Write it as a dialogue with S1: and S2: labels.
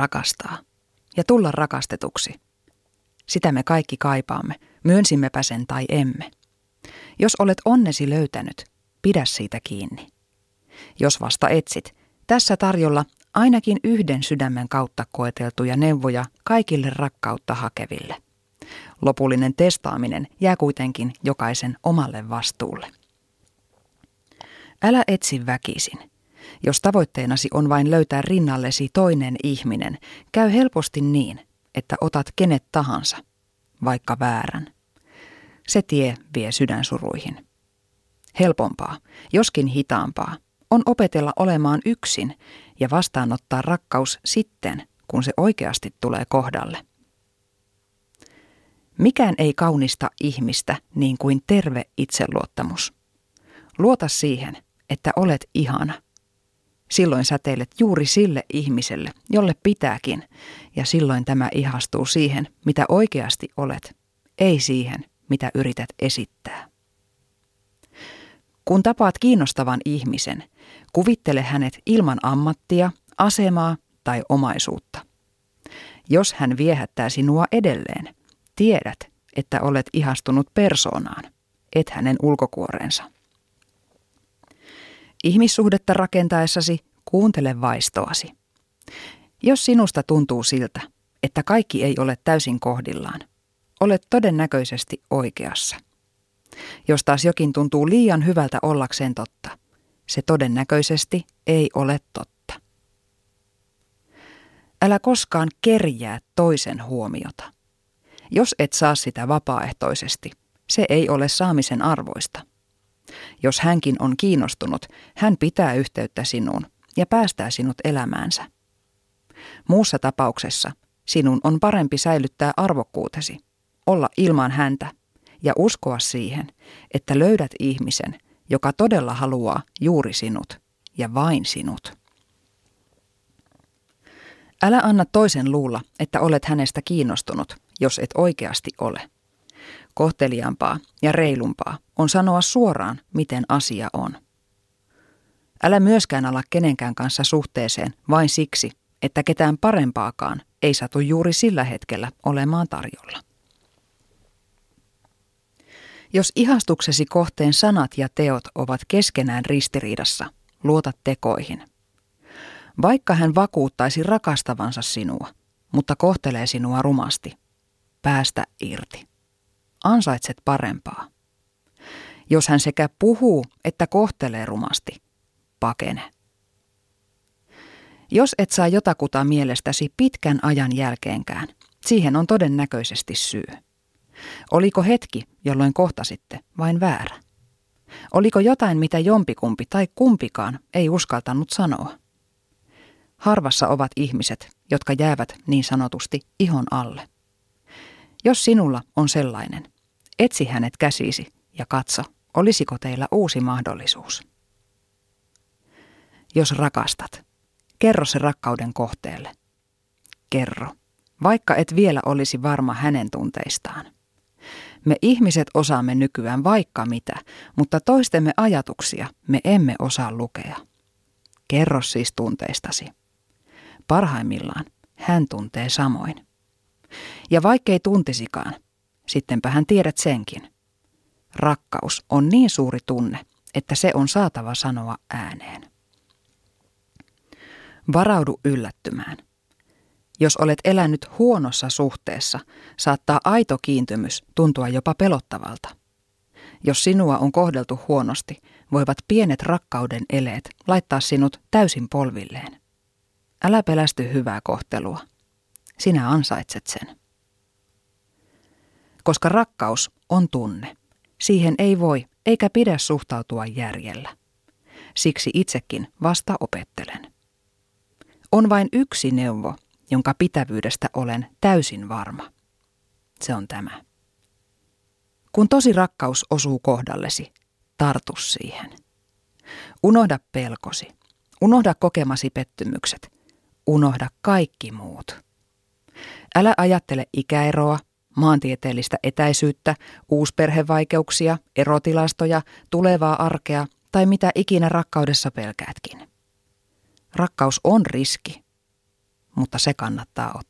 S1: rakastaa ja tulla rakastetuksi. Sitä me kaikki kaipaamme, myönsimmepä sen tai emme. Jos olet onnesi löytänyt, pidä siitä kiinni. Jos vasta etsit, tässä tarjolla ainakin yhden sydämen kautta koeteltuja neuvoja kaikille rakkautta hakeville. Lopullinen testaaminen jää kuitenkin jokaisen omalle vastuulle. Älä etsi väkisin. Jos tavoitteenasi on vain löytää rinnallesi toinen ihminen, käy helposti niin, että otat kenet tahansa, vaikka väärän. Se tie vie sydänsuruihin. Helpompaa, joskin hitaampaa, on opetella olemaan yksin ja vastaanottaa rakkaus sitten, kun se oikeasti tulee kohdalle. Mikään ei kaunista ihmistä niin kuin terve itseluottamus. Luota siihen, että olet ihana. Silloin säteilet juuri sille ihmiselle, jolle pitääkin, ja silloin tämä ihastuu siihen, mitä oikeasti olet, ei siihen, mitä yrität esittää. Kun tapaat kiinnostavan ihmisen, kuvittele hänet ilman ammattia, asemaa tai omaisuutta. Jos hän viehättää sinua edelleen, tiedät, että olet ihastunut persoonaan, et hänen ulkokuoreensa. Ihmissuhdetta rakentaessasi kuuntele vaistoasi. Jos sinusta tuntuu siltä, että kaikki ei ole täysin kohdillaan, olet todennäköisesti oikeassa. Jos taas jokin tuntuu liian hyvältä ollakseen totta, se todennäköisesti ei ole totta. Älä koskaan kerjää toisen huomiota. Jos et saa sitä vapaaehtoisesti, se ei ole saamisen arvoista. Jos hänkin on kiinnostunut, hän pitää yhteyttä sinuun ja päästää sinut elämäänsä. Muussa tapauksessa sinun on parempi säilyttää arvokkuutesi, olla ilman häntä ja uskoa siihen, että löydät ihmisen, joka todella haluaa juuri sinut ja vain sinut. Älä anna toisen luulla, että olet hänestä kiinnostunut, jos et oikeasti ole. Kohteliaampaa ja reilumpaa on sanoa suoraan, miten asia on. Älä myöskään ala kenenkään kanssa suhteeseen vain siksi, että ketään parempaakaan ei satu juuri sillä hetkellä olemaan tarjolla. Jos ihastuksesi kohteen sanat ja teot ovat keskenään ristiriidassa, luota tekoihin. Vaikka hän vakuuttaisi rakastavansa sinua, mutta kohtelee sinua rumasti, päästä irti. Ansaitset parempaa. Jos hän sekä puhuu että kohtelee rumasti, pakene. Jos et saa jotakuta mielestäsi pitkän ajan jälkeenkään, siihen on todennäköisesti syy. Oliko hetki, jolloin kohtasitte, vain väärä? Oliko jotain, mitä jompikumpi tai kumpikaan ei uskaltanut sanoa? Harvassa ovat ihmiset, jotka jäävät niin sanotusti ihon alle. Jos sinulla on sellainen, etsi hänet käsisi ja katso, olisiko teillä uusi mahdollisuus. Jos rakastat, kerro se rakkauden kohteelle. Kerro, vaikka et vielä olisi varma hänen tunteistaan. Me ihmiset osaamme nykyään vaikka mitä, mutta toistemme ajatuksia me emme osaa lukea. Kerro siis tunteistasi. Parhaimmillaan hän tuntee samoin. Ja vaikkei tuntisikaan, sittenpä hän tiedät senkin. Rakkaus on niin suuri tunne, että se on saatava sanoa ääneen. Varaudu yllättymään. Jos olet elänyt huonossa suhteessa, saattaa aito kiintymys tuntua jopa pelottavalta. Jos sinua on kohdeltu huonosti, voivat pienet rakkauden eleet laittaa sinut täysin polvilleen. Älä pelästy hyvää kohtelua. Sinä ansaitset sen. Koska rakkaus on tunne, siihen ei voi eikä pidä suhtautua järjellä. Siksi itsekin vasta opettelen. On vain yksi neuvo, jonka pitävyydestä olen täysin varma. Se on tämä. Kun tosi rakkaus osuu kohdallesi, tartu siihen. Unohda pelkosi. Unohda kokemasi pettymykset. Unohda kaikki muut. Älä ajattele ikäeroa, maantieteellistä etäisyyttä, uusperhevaikeuksia, erotilastoja, tulevaa arkea tai mitä ikinä rakkaudessa pelkäätkin. Rakkaus on riski, mutta se kannattaa ottaa.